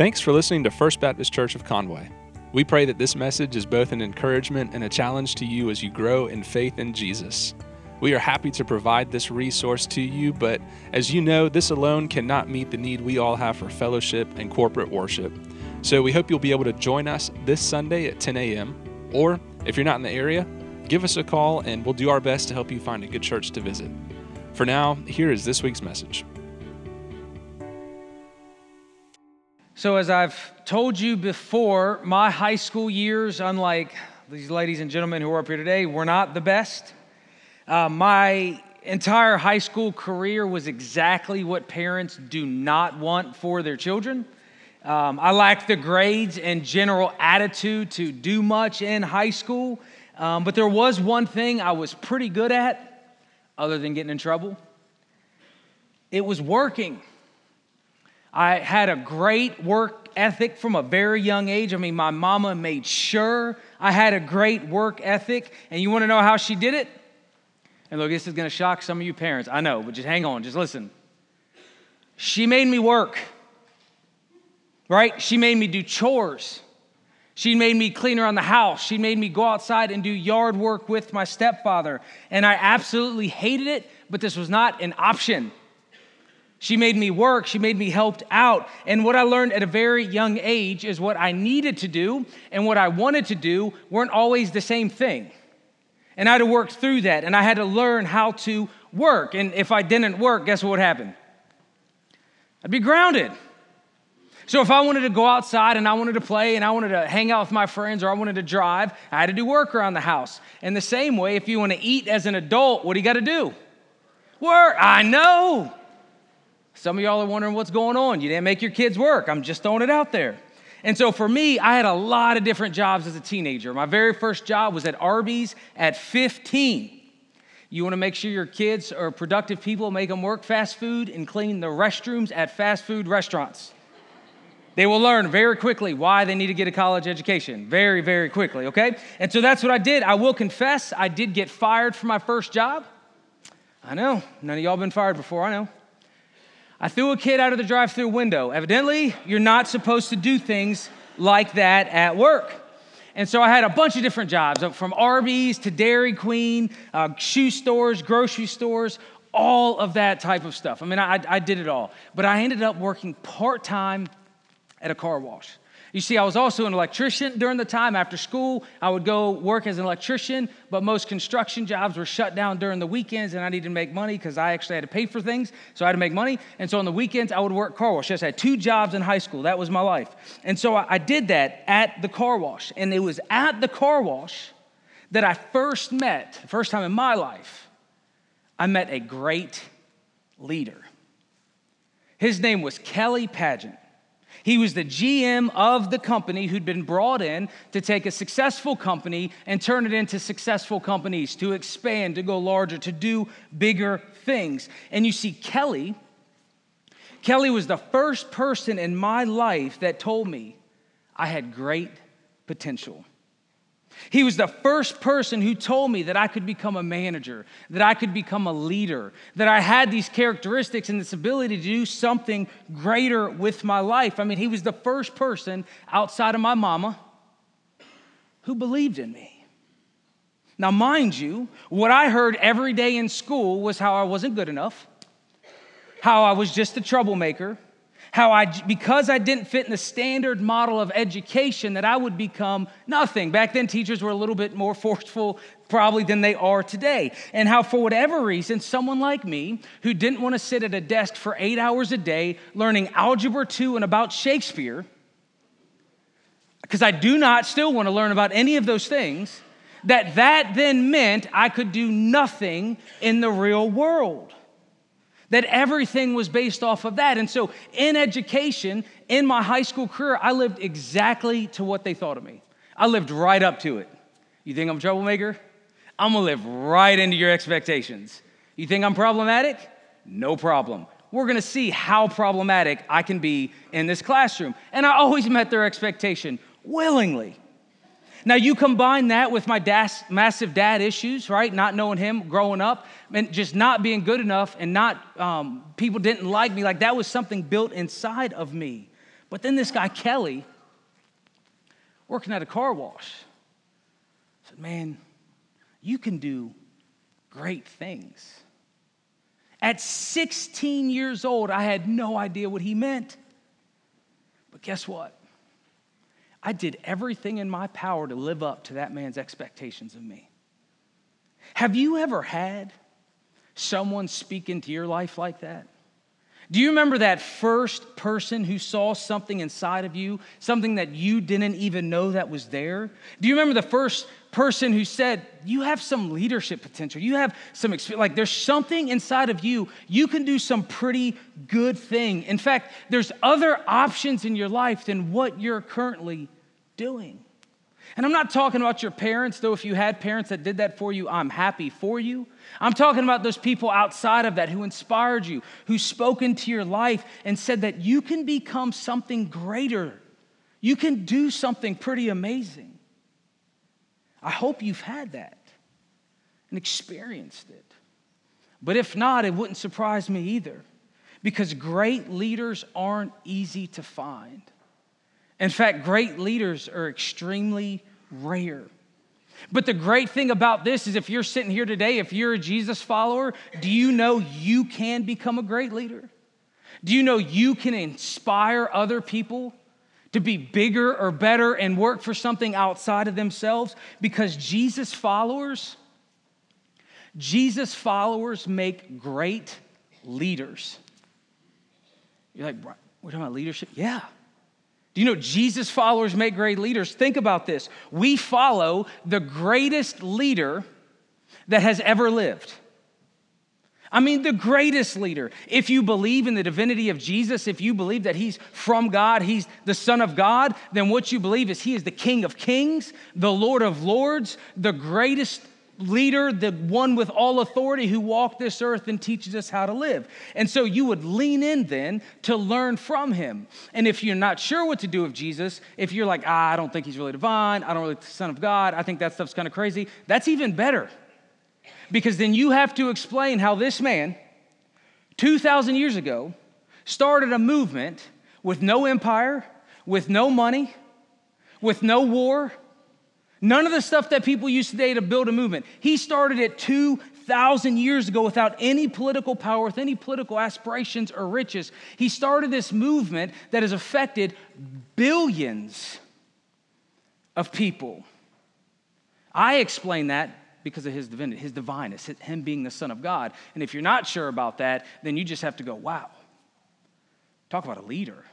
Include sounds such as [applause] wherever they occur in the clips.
Thanks for listening to First Baptist Church of Conway. We pray that this message is both an encouragement and a challenge to you as you grow in faith in Jesus. We are happy to provide this resource to you, but as you know, this alone cannot meet the need we all have for fellowship and corporate worship. So we hope you'll be able to join us this Sunday at 10 a.m. Or if you're not in the area, give us a call and we'll do our best to help you find a good church to visit. For now, here is this week's message. So, as I've told you before, my high school years, unlike these ladies and gentlemen who are up here today, were not the best. Uh, my entire high school career was exactly what parents do not want for their children. Um, I lacked the grades and general attitude to do much in high school, um, but there was one thing I was pretty good at, other than getting in trouble. It was working. I had a great work ethic from a very young age. I mean, my mama made sure I had a great work ethic. And you want to know how she did it? And look, this is going to shock some of you parents. I know, but just hang on, just listen. She made me work, right? She made me do chores. She made me clean around the house. She made me go outside and do yard work with my stepfather. And I absolutely hated it, but this was not an option. She made me work. She made me helped out. And what I learned at a very young age is what I needed to do and what I wanted to do weren't always the same thing. And I had to work through that. And I had to learn how to work. And if I didn't work, guess what would happen? I'd be grounded. So if I wanted to go outside and I wanted to play and I wanted to hang out with my friends or I wanted to drive, I had to do work around the house. And the same way, if you want to eat as an adult, what do you got to do? Work. I know. Some of y'all are wondering what's going on. You didn't make your kids work. I'm just throwing it out there. And so for me, I had a lot of different jobs as a teenager. My very first job was at Arby's at 15. You want to make sure your kids are productive people, make them work fast food and clean the restrooms at fast food restaurants. They will learn very quickly why they need to get a college education. Very, very quickly, okay? And so that's what I did. I will confess, I did get fired from my first job. I know, none of y'all been fired before, I know. I threw a kid out of the drive through window. Evidently, you're not supposed to do things like that at work. And so I had a bunch of different jobs from Arby's to Dairy Queen, uh, shoe stores, grocery stores, all of that type of stuff. I mean, I, I did it all. But I ended up working part time at a car wash. You see, I was also an electrician during the time after school. I would go work as an electrician, but most construction jobs were shut down during the weekends, and I needed to make money because I actually had to pay for things. So I had to make money. And so on the weekends, I would work car wash. I just had two jobs in high school. That was my life. And so I did that at the car wash. And it was at the car wash that I first met, first time in my life, I met a great leader. His name was Kelly Pageant. He was the GM of the company who'd been brought in to take a successful company and turn it into successful companies, to expand, to go larger, to do bigger things. And you see, Kelly, Kelly was the first person in my life that told me I had great potential. He was the first person who told me that I could become a manager, that I could become a leader, that I had these characteristics and this ability to do something greater with my life. I mean, he was the first person outside of my mama who believed in me. Now, mind you, what I heard every day in school was how I wasn't good enough, how I was just a troublemaker how I, because I didn't fit in the standard model of education, that I would become nothing. Back then, teachers were a little bit more forceful, probably, than they are today. And how, for whatever reason, someone like me, who didn't want to sit at a desk for eight hours a day learning Algebra 2 and about Shakespeare, because I do not still want to learn about any of those things, that that then meant I could do nothing in the real world that everything was based off of that. And so in education, in my high school career, I lived exactly to what they thought of me. I lived right up to it. You think I'm a troublemaker? I'm gonna live right into your expectations. You think I'm problematic? No problem. We're gonna see how problematic I can be in this classroom. And I always met their expectation willingly. Now, you combine that with my dad's massive dad issues, right? Not knowing him growing up and just not being good enough and not, um, people didn't like me. Like that was something built inside of me. But then this guy, Kelly, working at a car wash, said, Man, you can do great things. At 16 years old, I had no idea what he meant. But guess what? I did everything in my power to live up to that man's expectations of me. Have you ever had someone speak into your life like that? Do you remember that first person who saw something inside of you, something that you didn't even know that was there? Do you remember the first person who said, You have some leadership potential? You have some experience. Like there's something inside of you. You can do some pretty good thing. In fact, there's other options in your life than what you're currently doing. And I'm not talking about your parents, though, if you had parents that did that for you, I'm happy for you. I'm talking about those people outside of that who inspired you, who spoke into your life and said that you can become something greater. You can do something pretty amazing. I hope you've had that and experienced it. But if not, it wouldn't surprise me either, because great leaders aren't easy to find. In fact, great leaders are extremely rare. But the great thing about this is if you're sitting here today, if you're a Jesus follower, do you know you can become a great leader? Do you know you can inspire other people to be bigger or better and work for something outside of themselves? Because Jesus followers, Jesus followers make great leaders. You're like, we're talking about leadership? Yeah. Do you know Jesus followers make great leaders? Think about this. We follow the greatest leader that has ever lived. I mean, the greatest leader. If you believe in the divinity of Jesus, if you believe that he's from God, he's the Son of God, then what you believe is he is the King of kings, the Lord of lords, the greatest leader, the one with all authority who walked this earth and teaches us how to live. And so you would lean in then to learn from him. And if you're not sure what to do with Jesus, if you're like, ah, I don't think he's really divine, I don't really think the Son of God, I think that stuff's kind of crazy, that's even better. Because then you have to explain how this man, 2,000 years ago, started a movement with no empire, with no money, with no war, None of the stuff that people use today to build a movement. He started it 2,000 years ago without any political power, with any political aspirations or riches. He started this movement that has affected billions of people. I explain that because of his divinity, his divineness, him being the Son of God. And if you're not sure about that, then you just have to go, wow. Talk about a leader.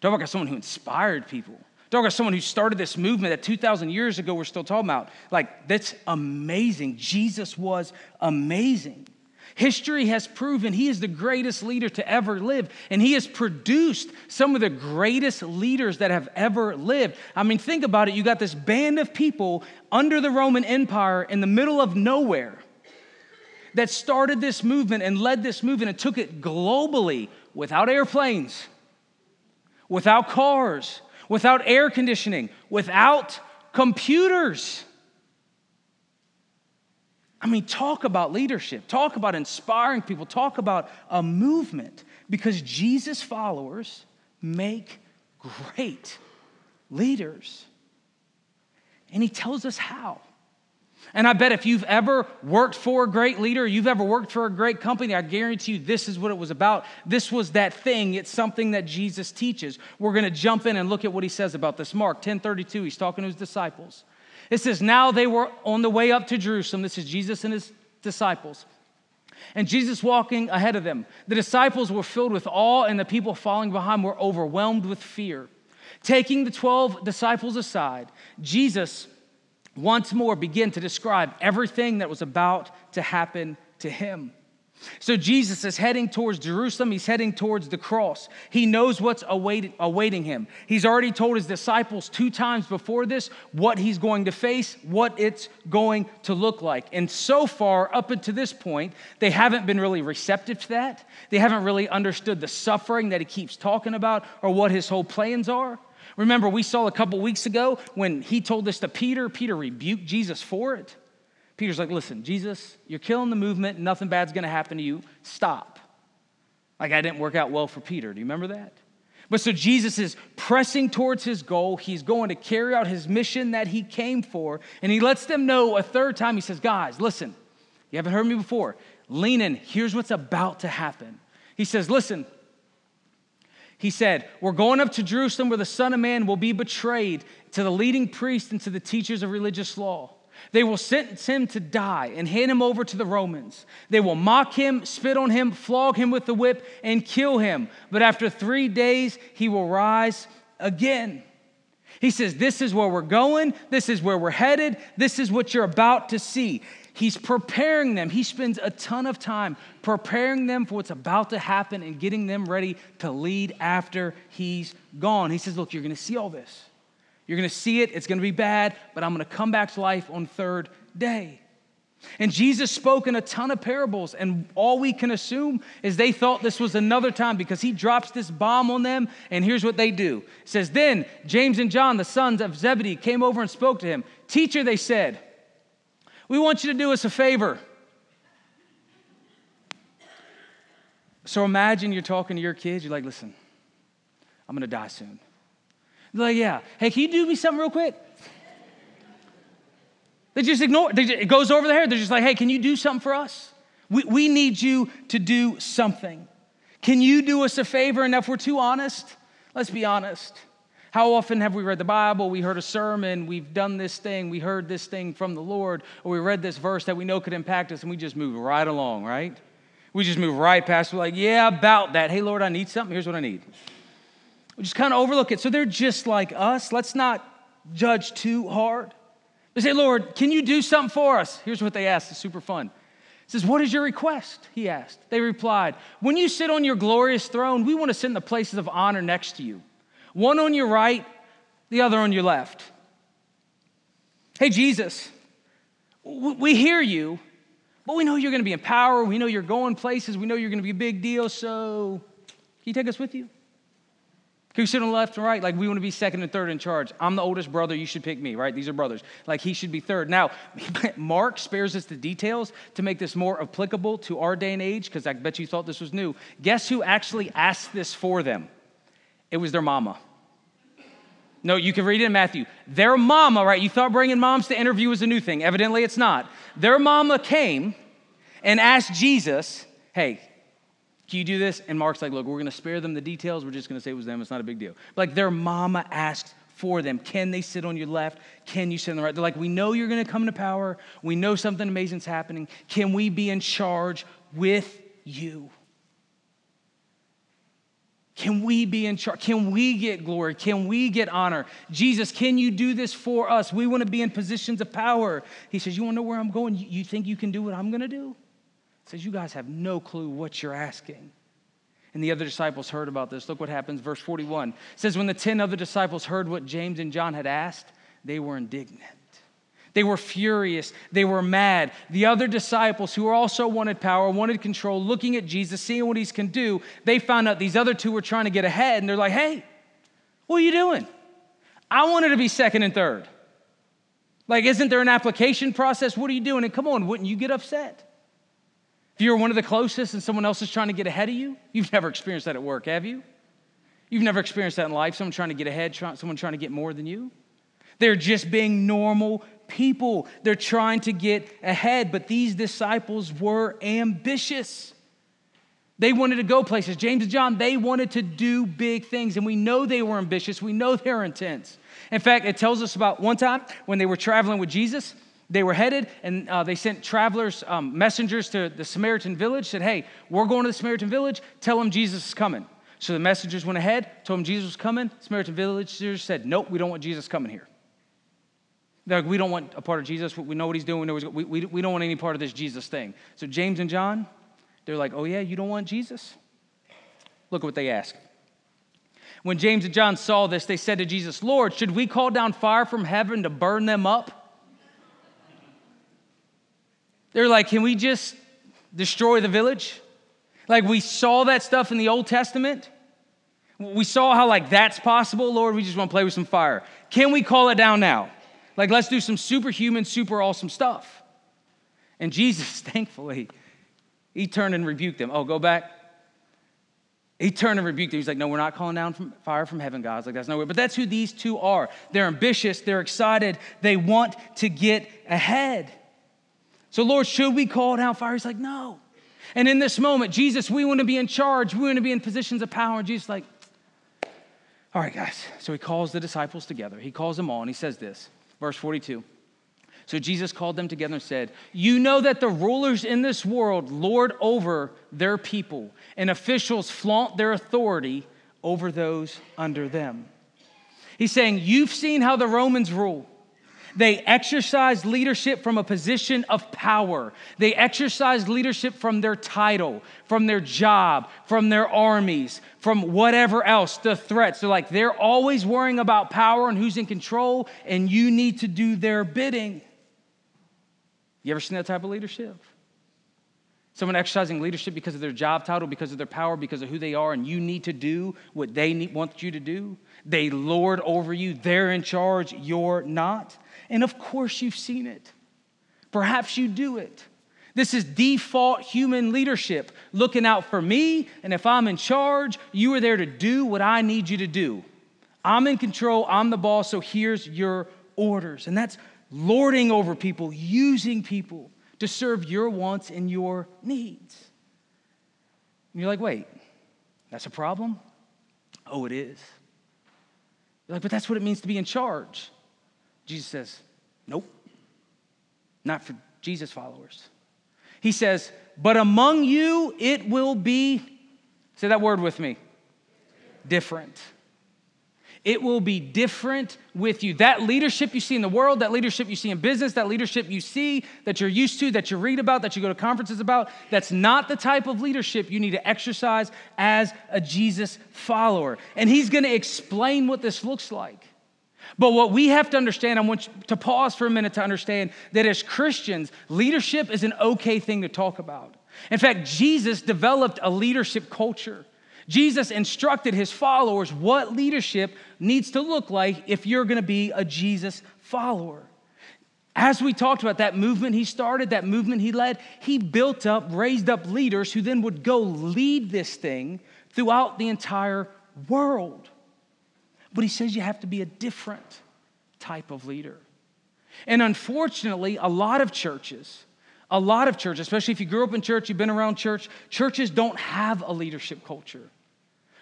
Talk about someone who inspired people. Talk about someone who started this movement that 2,000 years ago we're still talking about. Like, that's amazing. Jesus was amazing. History has proven he is the greatest leader to ever live, and he has produced some of the greatest leaders that have ever lived. I mean, think about it. You got this band of people under the Roman Empire in the middle of nowhere that started this movement and led this movement and took it globally without airplanes, without cars, without air conditioning, without computers. I mean, talk about leadership, talk about inspiring people, talk about a movement because Jesus followers make great leaders. And he tells us how. And I bet if you've ever worked for a great leader, you've ever worked for a great company, I guarantee you this is what it was about. This was that thing. It's something that Jesus teaches. We're going to jump in and look at what he says about this. Mark 10:32, he's talking to his disciples. It says, "Now they were on the way up to Jerusalem. This is Jesus and his disciples. And Jesus walking ahead of them. The disciples were filled with awe, and the people following behind were overwhelmed with fear. Taking the 12 disciples aside, Jesus once more begin to describe everything that was about to happen to him. So Jesus is heading towards Jerusalem. He's heading towards the cross. He knows what's awaiting, him. He's already told his disciples two times before this what he's going to face, what it's going to look like. And so far, up until this point, they haven't been really receptive to that. They haven't really understood the suffering that he keeps talking about or what his whole plans are. Remember, we saw a couple weeks ago when he told this to Peter, Peter rebuked Jesus for it. Peter's like, listen, Jesus, you're killing the movement, nothing bad's gonna happen to you. Stop. Like, I didn't work out well for Peter. Do you remember that? But so Jesus is pressing towards his goal. He's going to carry out his mission that he came for. And he lets them know a third time. He says, Guys, listen, you haven't heard me before. Lean in. Here's what's about to happen. He says, Listen, he said, We're going up to Jerusalem where the Son of Man will be betrayed to the leading priests and to the teachers of religious law. They will sentence him to die and hand him over to the Romans. They will mock him, spit on him, flog him with the whip, and kill him. But after three days, he will rise again. He says, This is where we're going. This is where we're headed. This is what you're about to see. He's preparing them. He spends a ton of time preparing them for what's about to happen and getting them ready to lead after he's gone. He says, Look, you're going to see all this. You're going to see it. It's going to be bad, but I'm going to come back to life on third day. And Jesus spoke in a ton of parables, and all we can assume is they thought this was another time because he drops this bomb on them, and here's what they do. It says, Then James and John, the sons of Zebedee, came over and spoke to him. Teacher, they said, we want you to do us a favor. So imagine you're talking to your kids, you're like, listen, I'm gonna die soon. Like, yeah. Hey, can you do me something real quick? They just ignore it. it goes over their head. They're just like, hey, can you do something for us? We, we need you to do something. Can you do us a favor? And if we're too honest, let's be honest. How often have we read the Bible? We heard a sermon, we've done this thing, we heard this thing from the Lord, or we read this verse that we know could impact us, and we just move right along, right? We just move right past. We're like, yeah, about that. Hey, Lord, I need something. Here's what I need. We just kind of overlook it. So they're just like us. Let's not judge too hard. They say, Lord, can you do something for us? Here's what they asked. It's super fun. It says, What is your request? He asked. They replied, When you sit on your glorious throne, we want to sit in the places of honor next to you one on your right, the other on your left. Hey, Jesus, we hear you, but we know you're going to be in power. We know you're going places. We know you're going to be a big deal. So, can you take us with you? Can you sit on left and right? Like, we want to be second and third in charge. I'm the oldest brother. You should pick me, right? These are brothers. Like, he should be third. Now, [laughs] Mark spares us the details to make this more applicable to our day and age, because I bet you thought this was new. Guess who actually asked this for them? It was their mama. No, you can read it in Matthew. Their mama, right? You thought bringing moms to interview was a new thing. Evidently, it's not. Their mama came and asked Jesus, hey, can you do this? And Mark's like, look, we're going to spare them the details. We're just going to say it was them. It's not a big deal. Like their mama asked for them. Can they sit on your left? Can you sit on the right? They're like, we know you're going to come to power. We know something amazing's happening. Can we be in charge with you? Can we be in charge? Can we get glory? Can we get honor? Jesus, can you do this for us? We want to be in positions of power. He says, You want to know where I'm going? You think you can do what I'm going to do? Says, You guys have no clue what you're asking. And the other disciples heard about this. Look what happens, verse 41. It says, When the 10 other disciples heard what James and John had asked, they were indignant. They were furious. They were mad. The other disciples who also wanted power, wanted control, looking at Jesus, seeing what he can do, they found out these other two were trying to get ahead and they're like, hey, what are you doing? I wanted to be second and third. Like, isn't there an application process? What are you doing? And come on, wouldn't you get upset? If you're one of the closest and someone else is trying to get ahead of you, you've never experienced that at work, have you? You've never experienced that in life, someone trying to get ahead, someone trying to get more than you. They're just being normal people. They're trying to get ahead, but these disciples were ambitious. They wanted to go places. James and John, they wanted to do big things, and we know they were ambitious. We know they're intense. In fact, it tells us about one time when they were traveling with Jesus. They were headed, and uh, they sent travelers, um, messengers to the Samaritan village, said, Hey, we're going to the Samaritan village. Tell them Jesus is coming. So the messengers went ahead, told them Jesus was coming. Samaritan villagers said, Nope, we don't want Jesus coming here. They're like, we don't want a part of Jesus. We know what he's doing. We, we, we don't want any part of this Jesus thing. So James and John, they're like, oh, yeah, you don't want Jesus? Look at what they ask. When James and John saw this, they said to Jesus, Lord, should we call down fire from heaven to burn them up? They're like, can we just destroy the village? Like we saw that stuff in the Old Testament. We saw how like that's possible. Lord, we just want to play with some fire. Can we call it down now? Like, let's do some superhuman, super awesome stuff. And Jesus, [laughs] thankfully, he turned and rebuked them. Oh, go back. He turned and rebuked them. He's like, No, we're not calling down from fire from heaven, guys. Like, that's no way. But that's who these two are. They're ambitious, they're excited, they want to get ahead. So, Lord, should we call down fire? He's like, No. And in this moment, Jesus, we want to be in charge. We want to be in positions of power. And Jesus, like, all right, guys. So he calls the disciples together. He calls them all, and he says this, verse 42. So Jesus called them together and said, You know that the rulers in this world lord over their people, and officials flaunt their authority over those under them. He's saying, You've seen how the Romans rule. They exercise leadership from a position of power. They exercise leadership from their title, from their job, from their armies, from whatever else, the threats. They're like, they're always worrying about power and who's in control, and you need to do their bidding. You ever seen that type of leadership? Someone exercising leadership because of their job title, because of their power, because of who they are, and you need to do what they need, want you to do. They lord over you, they're in charge, you're not. And of course, you've seen it. Perhaps you do it. This is default human leadership, looking out for me, and if I'm in charge, you are there to do what I need you to do. I'm in control, I'm the boss, so here's your orders. And that's lording over people, using people to serve your wants and your needs. And you're like, wait, that's a problem? Oh, it is. You're like, but that's what it means to be in charge. Jesus says, nope, not for Jesus followers. He says, but among you it will be, say that word with me, different. It will be different with you. That leadership you see in the world, that leadership you see in business, that leadership you see that you're used to, that you read about, that you go to conferences about, that's not the type of leadership you need to exercise as a Jesus follower. And he's to explain what this looks like. But what we have to understand, I want to pause for a minute to understand that as Christians, leadership is an okay thing to talk about. In fact, Jesus developed a leadership culture. Jesus instructed his followers what leadership needs to look like if you're going to be a Jesus follower. As we talked about that movement he started, that movement he led, he built up, raised up leaders who then would go lead this thing throughout the entire world. But he says you have to be a different type of leader. And unfortunately, a lot of churches, a lot of churches, especially if you grew up in church, you've been around church, churches don't have a leadership culture.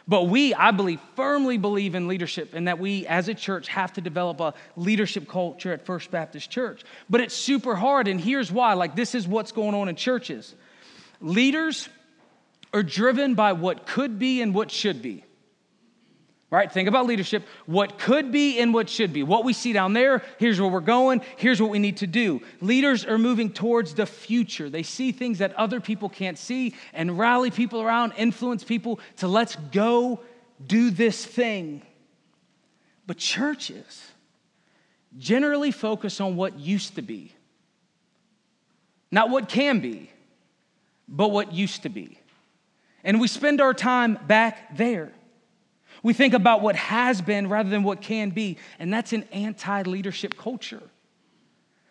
But we, I believe, firmly believe in leadership and that we as a church have to develop a leadership culture at First Baptist Church. But it's super hard, and here's why. Like, this is what's going on in churches. Leaders are driven by what could be and what should be right? Think about leadership. What could be and what should be. What we see down there, here's where we're going, here's what we need to do. Leaders are moving towards the future. They see things that other people can't see and rally people around, influence people to let's go do this thing. But churches generally focus on what used to be, not what can be, but what used to be. And we spend our time back there. We think about what has been rather than what can be, and that's an anti leadership culture.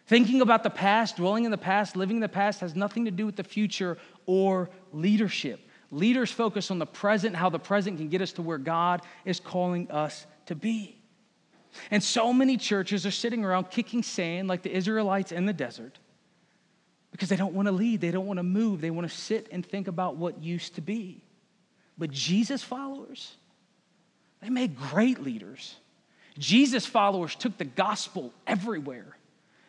Thinking about the past, dwelling in the past, living in the past has nothing to do with the future or leadership. Leaders focus on the present, how the present can get us to where God is calling us to be. And so many churches are sitting around kicking sand like the Israelites in the desert because they don't want to lead, they don't want to move, they want to sit and think about what used to be. But Jesus followers, they made great leaders. Jesus followers took the gospel everywhere.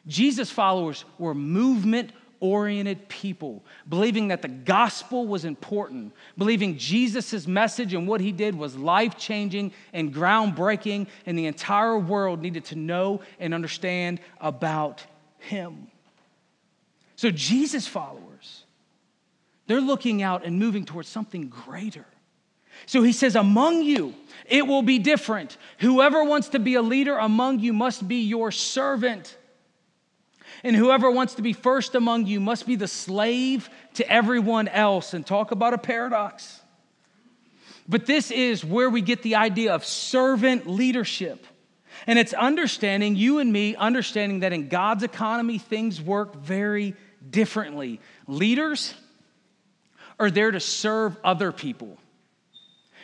Jesus followers were movement oriented people, believing that the gospel was important, believing Jesus' message and what he did was life changing and groundbreaking, and the entire world needed to know and understand about him. So, Jesus followers, they're looking out and moving towards something greater. So he says, Among you, it will be different. Whoever wants to be a leader among you must be your servant. And whoever wants to be first among you must be the slave to everyone else. And talk about a paradox. But this is where we get the idea of servant leadership. And it's understanding, you and me, understanding that in God's economy, things work very differently. Leaders are there to serve other people.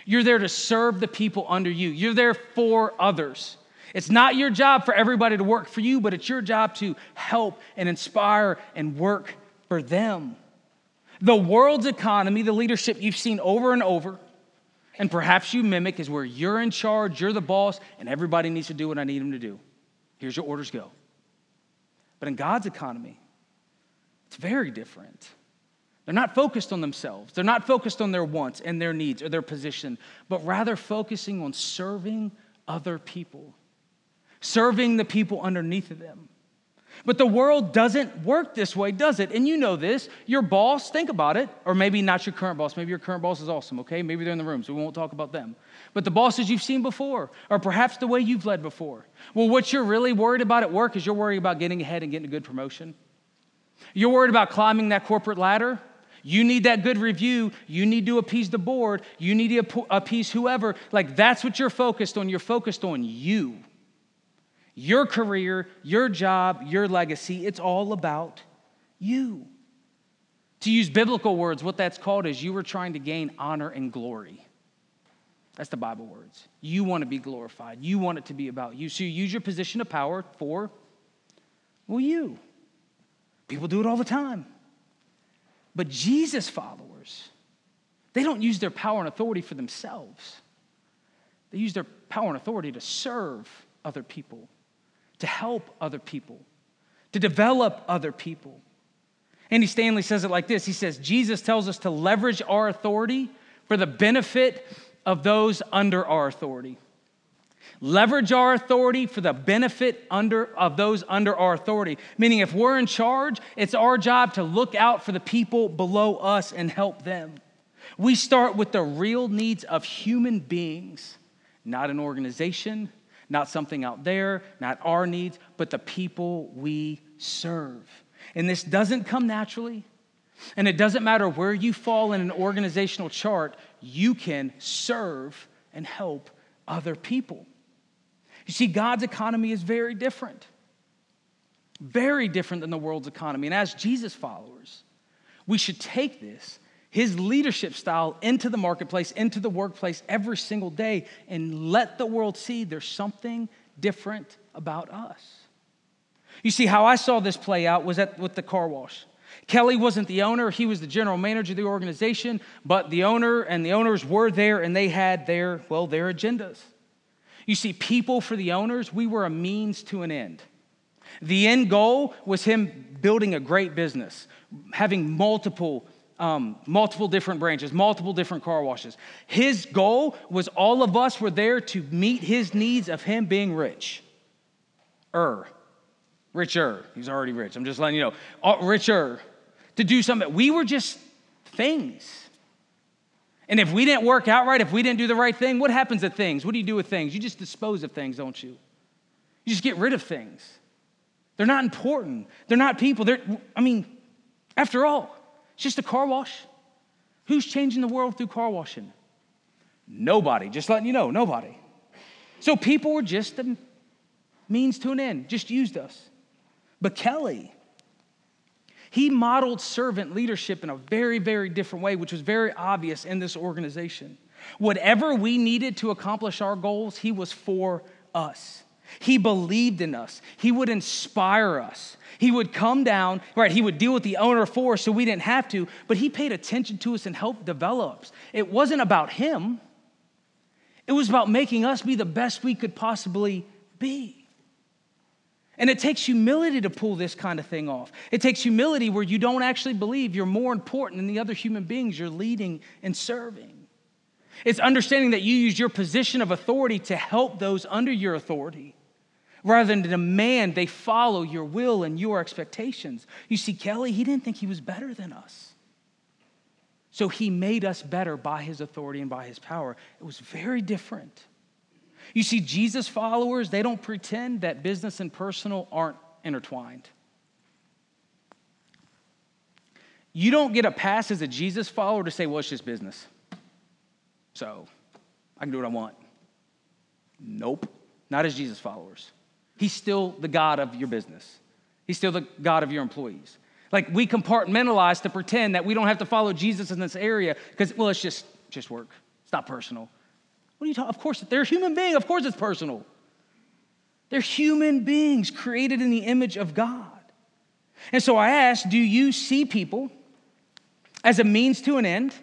You're there to serve the people under you. You're there for others. It's not your job for everybody to work for you, but it's your job to help and inspire and work for them. The world's economy, the leadership you've seen over and over, and perhaps you mimic, is where you're in charge, you're the boss, and everybody needs to do what I need them to do. Here's your orders go. But in God's economy, it's very different. They're not focused on themselves. They're not focused on their wants and their needs or their position, but rather focusing on serving other people, serving the people underneath of them. But the world doesn't work this way, does it? And you know this. Your boss, think about it, or maybe not your current boss. Maybe your current boss is awesome, okay? Maybe they're in the room, so we won't talk about them. But the bosses you've seen before, or perhaps the way you've led before. Well, what you're really worried about at work is you're worried about getting ahead and getting a good promotion. You're worried about climbing that corporate ladder. You need that good review. You need to appease the board. You need to appease whoever. Like, that's what you're focused on. You're focused on you your career, your job, your legacy. It's all about you. To use biblical words, what that's called is you were trying to gain honor and glory. That's the Bible words. You want to be glorified. You want it to be about you. So you use your position of power for, well, you. People do it all the time. But Jesus followers, they don't use their power and authority for themselves. They use their power and authority to serve other people to help other people, to develop other people. Andy Stanley says it like this He says, Jesus tells us to leverage our authority for the benefit of those under our authority. Leverage our authority for the benefit under, of those under our authority. Meaning, if we're in charge, it's our job to look out for the people below us and help them. We start with the real needs of human beings, not an organization, not something out there, not our needs, but the people we serve. And this doesn't come naturally. And it doesn't matter where you fall in an organizational chart, you can serve and help other people. You see, God's economy is very different, very different than the world's economy. And as Jesus followers, we should take this his leadership style into the marketplace, into the workplace every single day, and let the world see there's something different about us. You see, how I saw this play out was at, with the car wash. Kelly wasn't the owner, he was the general manager of the organization, but the owner and the owners were there and they had their, well, their agendas. You see, people for the owners, we were a means to an end. The end goal was him building a great business, having multiple um, multiple different branches, multiple different car washes. His goal was all of us were there to meet his needs of him being rich. Er, richer. He's already rich. I'm just letting you know. Uh, richer. To do something. We were just things. And if we didn't work out right, if we didn't do the right thing, what happens to things? What do you do with things? You just dispose of things, don't you? You just get rid of things. They're not important. They're not people. They're, I mean, after all, it's just a car wash. Who's changing the world through car washing? Nobody. Just letting you know, nobody. So people were just a means to an end, just used us. But Kelly, he modeled servant leadership in a very, very different way, which was very obvious in this organization. Whatever we needed to accomplish our goals, he was for us. He believed in us. He would inspire us. He would come down, right? He would deal with the owner for us so we didn't have to, but he paid attention to us and helped develop us. It wasn't about him, it was about making us be the best we could possibly be. And it takes humility to pull this kind of thing off. It takes humility where you don't actually believe you're more important than the other human beings you're leading and serving. It's understanding that you use your position of authority to help those under your authority rather than to demand they follow your will and your expectations. You see, Kelly, he didn't think he was better than us. So he made us better by his authority and by his power. It was very different. You see, Jesus followers, they don't pretend that business and personal aren't intertwined. You don't get a pass as a Jesus follower to say, well, it's just business. So I can do what I want. Nope, not as Jesus followers. He's still the God of your business, He's still the God of your employees. Like we compartmentalize to pretend that we don't have to follow Jesus in this area because, well, it's just, just work. It's not personal. What are you talking? Of course, they're a human being. Of course, it's personal. They're human beings created in the image of God. And so I ask do you see people as a means to an end,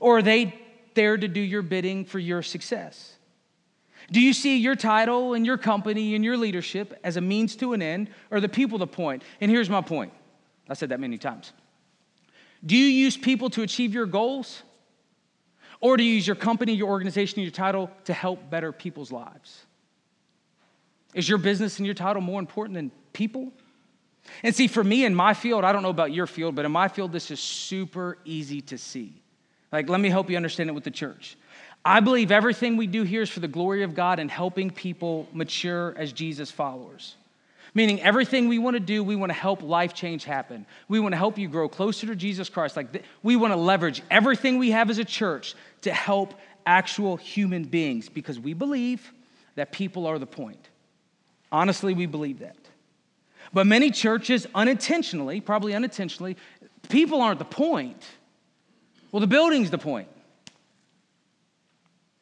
or are they there to do your bidding for your success? Do you see your title and your company and your leadership as a means to an end, or the people the point? And here's my point I said that many times. Do you use people to achieve your goals? Or do you use your company, your organization, your title to help better people's lives? Is your business and your title more important than people? And see, for me in my field, I don't know about your field, but in my field, this is super easy to see. Like, let me help you understand it with the church. I believe everything we do here is for the glory of God and helping people mature as Jesus followers. Meaning, everything we want to do, we want to help life change happen. We want to help you grow closer to Jesus Christ. Like, th- we want to leverage everything we have as a church to help actual human beings because we believe that people are the point. Honestly, we believe that. But many churches unintentionally, probably unintentionally, people aren't the point. Well, the building's the point,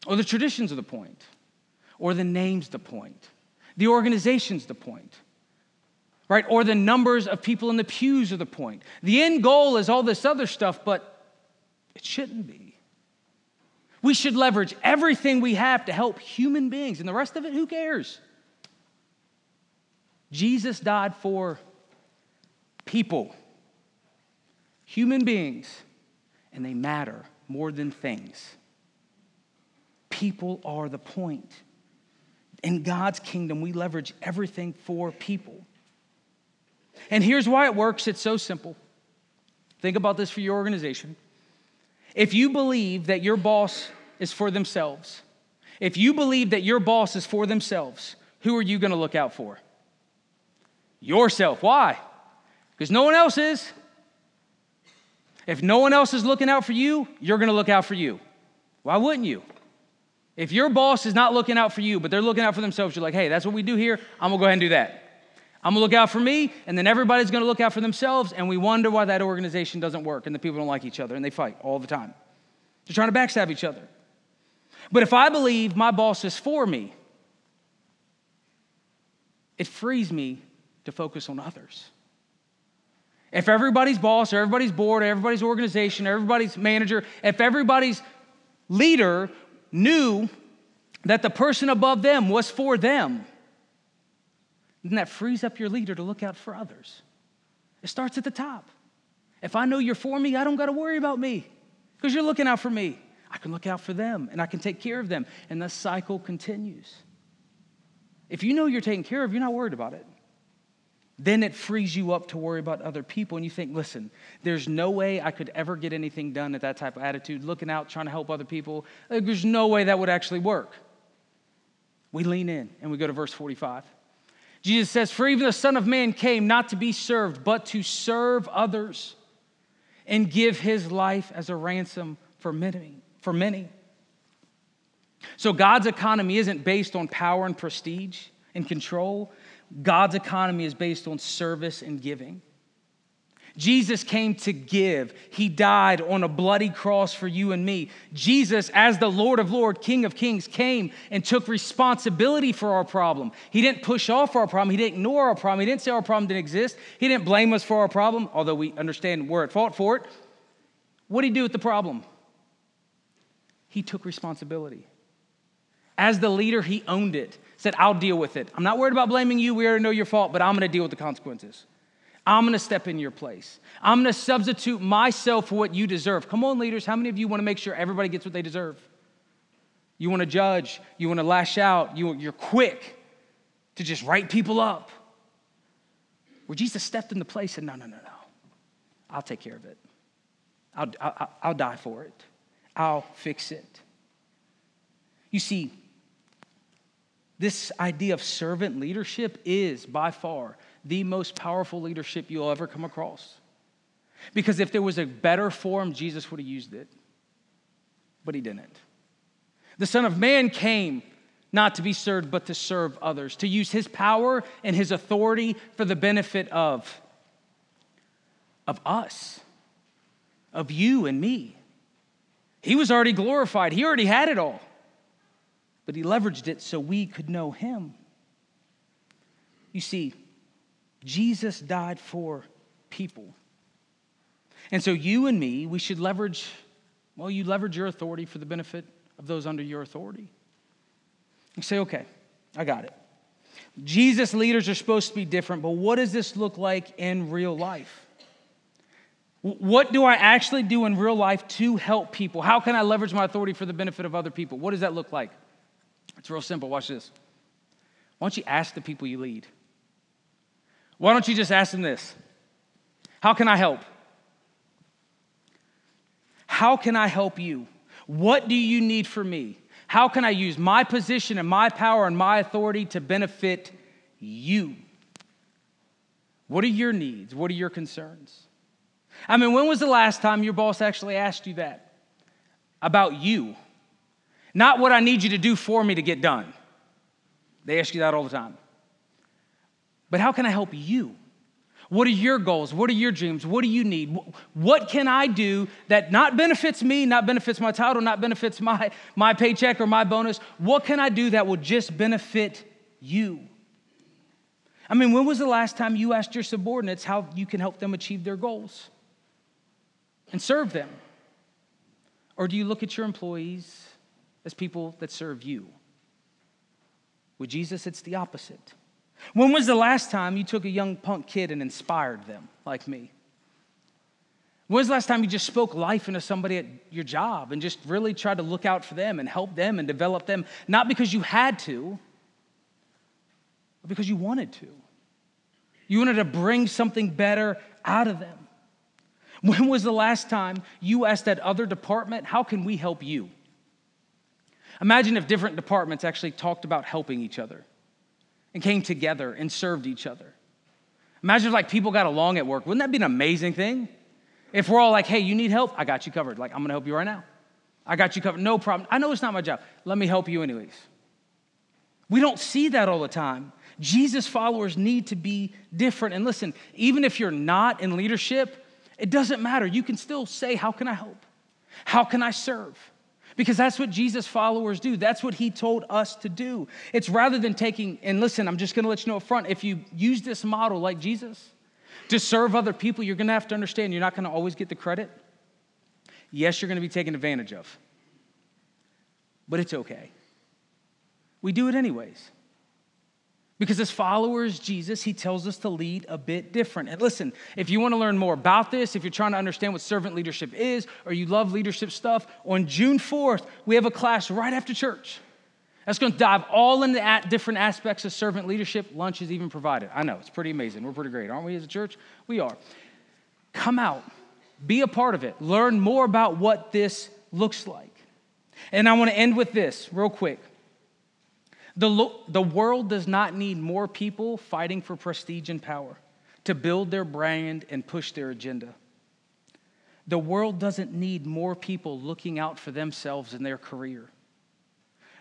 or the traditions are the point, or the name's the point, the organization's the point, right? Or the numbers of people in the pews are the point. The end goal is all this other stuff, but it shouldn't be. We should leverage everything we have to help human beings, and the rest of it, who cares? Jesus died for people, human beings, and they matter more than things. People are the point. In God's kingdom, we leverage everything for people. And here's why it works it's so simple. Think about this for your organization. If you believe that your boss is for themselves, if you believe that your boss is for themselves, who are you going to look out for? Yourself. Why? Because no one else is. If no one else is looking out for you, you're going to look out for you. Why wouldn't you? If your boss is not looking out for you, but they're looking out for themselves, you're like, hey, that's what we do here. I'm going to go ahead and do that. I'm to look out for me, and then everybody's to look out for themselves, and we wonder why that organization doesn't work and the people don't like each other and they fight all the time. They're trying to backstab each other. But if I believe my boss is for me, it frees me to focus on others. If everybody's boss or everybody's board or everybody's organization or everybody's manager, if everybody's leader knew that the person above them was for them, then that frees up your leader to look out for others. It starts at the top. If I know you're for me, I don't got to worry about me because you're looking out for me. I can look out for them and I can take care of them. And the cycle continues. If you know you're taken care of, you're not worried about it then it frees you up to worry about other people. And you think, listen, there's no way I could ever get anything done at that type of attitude, looking out, trying to help other people. There's no way that would actually work. We lean in and we go to verse 45. Jesus says, For even the Son of Man came not to be served, but to serve others and give his life as a ransom for many. For many. So God's economy isn't based on power and prestige and control, God's economy is based on service and giving. Jesus came to give. He died on a bloody cross for you and me. Jesus, as the Lord of Lords, King of Kings, came and took responsibility for our problem. He didn't push off our problem. He didn't ignore our problem. He didn't say our problem didn't exist. He didn't blame us for our problem, although we understand we're at fault for it. What did he do with the problem? He took responsibility. As the leader, he owned it said, I'll deal with it. I'm not worried about blaming you. We already know your fault, but I'm going to deal with the consequences. I'm to step in your place. I'm to substitute myself for what you deserve. Come on, leaders. How many of you want to make sure everybody gets what they deserve? You want to judge. You want to lash out. You, you're quick to just write people up. Where Jesus stepped in the place and no, no, no, no. I'll take care of it. I'll, I'll, I'll die for it. I'll fix it. You see, this idea of servant leadership is by far the most powerful leadership you'll ever come across. Because if there was a better form, Jesus would have used it. But he didn't. The Son of Man came not to be served, but to serve others, to use his power and his authority for the benefit of, of us, of you and me. He was already glorified, he already had it all. but he leveraged it so we could know him. You see, Jesus died for people. And so you and me, we should leverage, well, you leverage your authority for the benefit of those under your authority. You say, okay, I got it. Jesus leaders are supposed to be different, but what does this look like in real life? What do I actually do in real life to help people? How can I leverage my authority for the benefit of other people? What does that look like? It's real simple. Watch this. Why don't you ask the people you lead? Why don't you just ask them this? How can I help? How can I help you? What do you need from me? How can I use my position and my power and my authority to benefit you? What are your needs? What are your concerns? I mean, when was the last time your boss actually asked you that about you? Not what I need you to do for me to get done. They ask you that all the time. But how can I help you? What are your goals? What are your dreams? What do you need? What can I do that not benefits me, not benefits my title, not benefits my, my paycheck or my bonus? What can I do that will just benefit you? I mean, when was the last time you asked your subordinates how you can help them achieve their goals and serve them? Or do you look at your employees as people that serve you? With Jesus, it's the opposite. When was the last time you took a young punk kid and inspired them like me? When was the last time you just spoke life into somebody at your job and just really tried to look out for them and help them and develop them, not because you had to, but because you wanted to? You wanted to bring something better out of them. When was the last time you asked that other department, How can we help you? Imagine if different departments actually talked about helping each other and came together and served each other. Imagine if like people got along at work. Wouldn't that be an amazing thing? If we're all like, hey, you need help? I got you covered. Like, I'm gonna help you right now. I got you covered. No problem. I know it's not my job. Let me help you anyways. We don't see that all the time. Jesus followers need to be different. And listen, even if you're not in leadership, it doesn't matter. You can still say, How can I help? How can I serve? Because that's what Jesus followers do. That's what he told us to do. It's rather than taking, and listen, I'm just gonna let you know up front if you use this model like Jesus to serve other people, you're gonna have to understand you're not gonna always get the credit. Yes, you're gonna be taken advantage of, but it's okay. We do it anyways. Because as followers, Jesus, he tells us to lead a bit different. And listen, if you want to learn more about this, if you're trying to understand what servant leadership is, or you love leadership stuff, on June 4th, we have a class right after church. That's going to dive all into different aspects of servant leadership. Lunch is even provided. I know, it's pretty amazing. We're pretty great, aren't we as a church? We are. Come out, be a part of it, learn more about what this looks like. And I want to end with this real quick. The, the world does not need more people fighting for prestige and power to build their brand and push their agenda. The world doesn't need more people looking out for themselves in their career.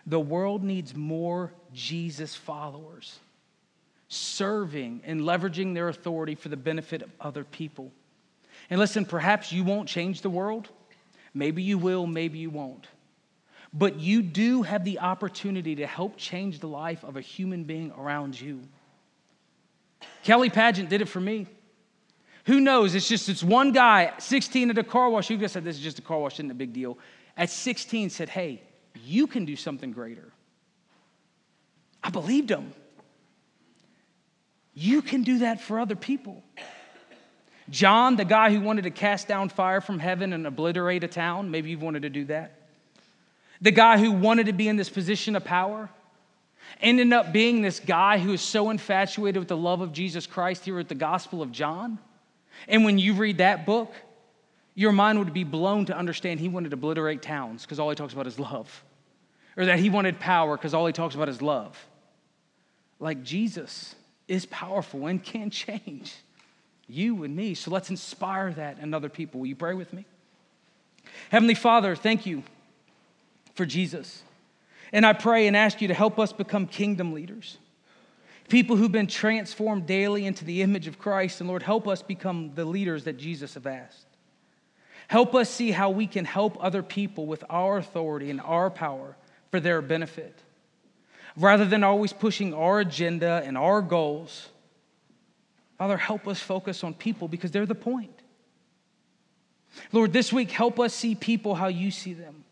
The world needs more Jesus followers serving and leveraging their authority for the benefit of other people. And listen, perhaps you won't change the world. Maybe you will, maybe you won't but you do have the opportunity to help change the life of a human being around you. Kelly Pageant did it for me. Who knows? It's just it's one guy, 16 at a car wash. You guys said this is just a car wash, isn't a big deal. At 16, said, "Hey, you can do something greater." I believed him. You can do that for other people. John, the guy who wanted to cast down fire from heaven and obliterate a town, maybe you've wanted to do that. The guy who wanted to be in this position of power ended up being this guy who is so infatuated with the love of Jesus Christ here at the Gospel of John. And when you read that book, your mind would be blown to understand he wanted to obliterate towns because all he talks about is love, or that he wanted power because all he talks about is love. Like Jesus is powerful and can change you and me. So let's inspire that in other people. Will you pray with me? Heavenly Father, thank you for Jesus. And I pray and ask you to help us become kingdom leaders. People who've been transformed daily into the image of Christ. And Lord, help us become the leaders that Jesus have asked. Help us see how we can help other people with our authority and our power for their benefit. rather than always pushing our agenda and our goals. Father, help us focus on people because they're the point. Lord, this week, help us see people how you see them.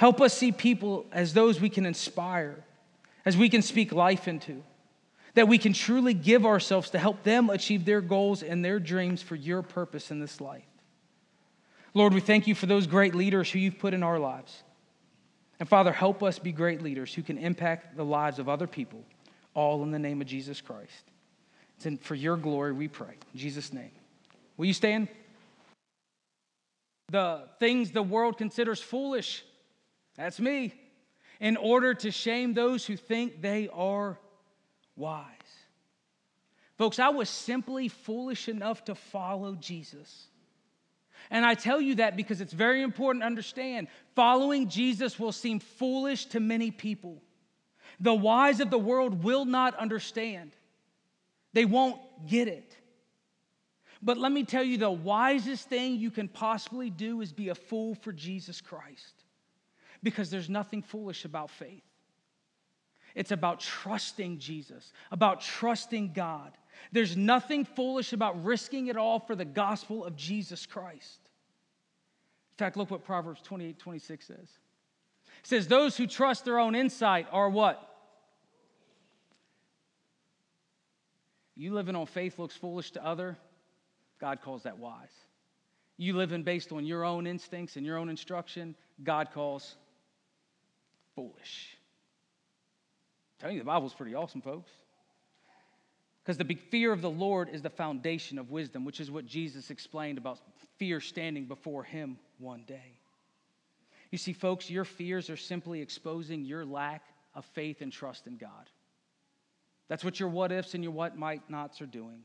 Help us see people as those we can inspire, as we can speak life into, that we can truly give ourselves to help them achieve their goals and their dreams for your purpose in this life. Lord, we thank you for those great leaders who you've put in our lives. And Father, help us be great leaders who can impact the lives of other people, all in the name of Jesus Christ. And for your glory we pray. In Jesus' name. Will you stand? The things the world considers foolish, that's me, in order to shame those who think they are wise. Folks, I was simply foolish enough to follow Jesus. And I tell you that because it's very important to understand following Jesus will seem foolish to many people. The wise of the world will not understand, they won't get it. But let me tell you the wisest thing you can possibly do is be a fool for Jesus Christ because there's nothing foolish about faith. It's about trusting Jesus, about trusting God. There's nothing foolish about risking it all for the gospel of Jesus Christ. In fact, look what Proverbs 28 26 says. It says, Those who trust their own insight are what? You living on faith looks foolish to other, God calls that wise. You living based on your own instincts and your own instruction, God calls foolish. I'm telling you, the Bible's pretty awesome, folks. Because the fear of the Lord is the foundation of wisdom, which is what Jesus explained about fear standing before him one day. You see, folks, your fears are simply exposing your lack of faith and trust in God. That's what your what ifs and your what might nots are doing.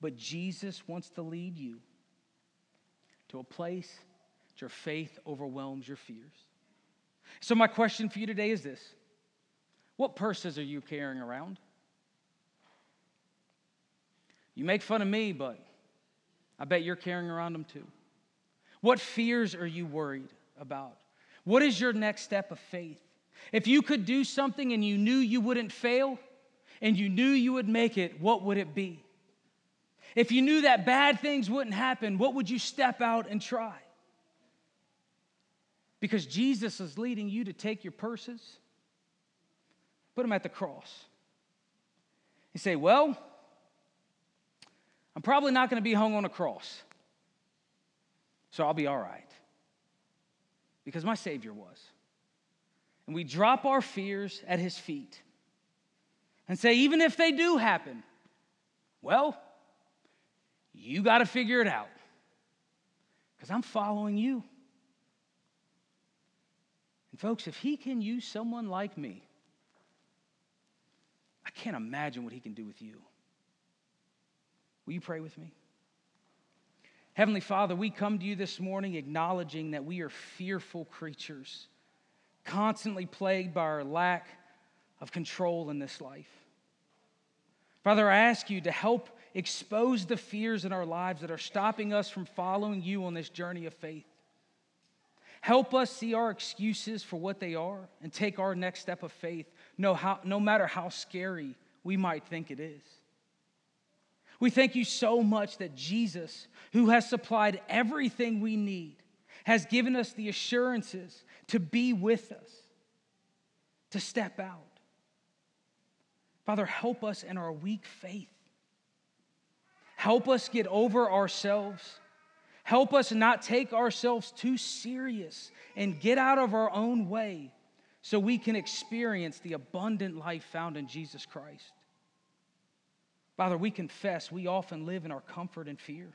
But Jesus wants to lead you to a place that your faith overwhelms your fears. So, my question for you today is this What purses are you carrying around? You make fun of me, but I bet you're carrying around them too. What fears are you worried about? What is your next step of faith? If you could do something and you knew you wouldn't fail and you knew you would make it, what would it be? If you knew that bad things wouldn't happen, what would you step out and try? Because Jesus is leading you to take your purses, put them at the cross. You say, Well, I'm probably not going to be hung on a cross, so I'll be all right. Because my Savior was. And we drop our fears at His feet and say, Even if they do happen, well, you got to figure it out because I'm following you. Folks, if he can use someone like me, I can't imagine what he can do with you. Will you pray with me? Heavenly Father, we come to you this morning acknowledging that we are fearful creatures, constantly plagued by our lack of control in this life. Father, I ask you to help expose the fears in our lives that are stopping us from following you on this journey of faith. Help us see our excuses for what they are and take our next step of faith, no, how, no matter how scary we might think it is. We thank you so much that Jesus, who has supplied everything we need, has given us the assurances to be with us, to step out. Father, help us in our weak faith. Help us get over ourselves. Help us not take ourselves too serious and get out of our own way so we can experience the abundant life found in Jesus Christ. Father, we confess we often live in our comfort and fear.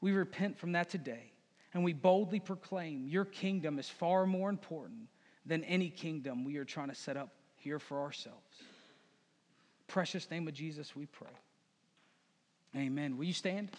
We repent from that today and we boldly proclaim your kingdom is far more important than any kingdom we are trying to set up here for ourselves. Precious name of Jesus, we pray. Amen. Will you stand?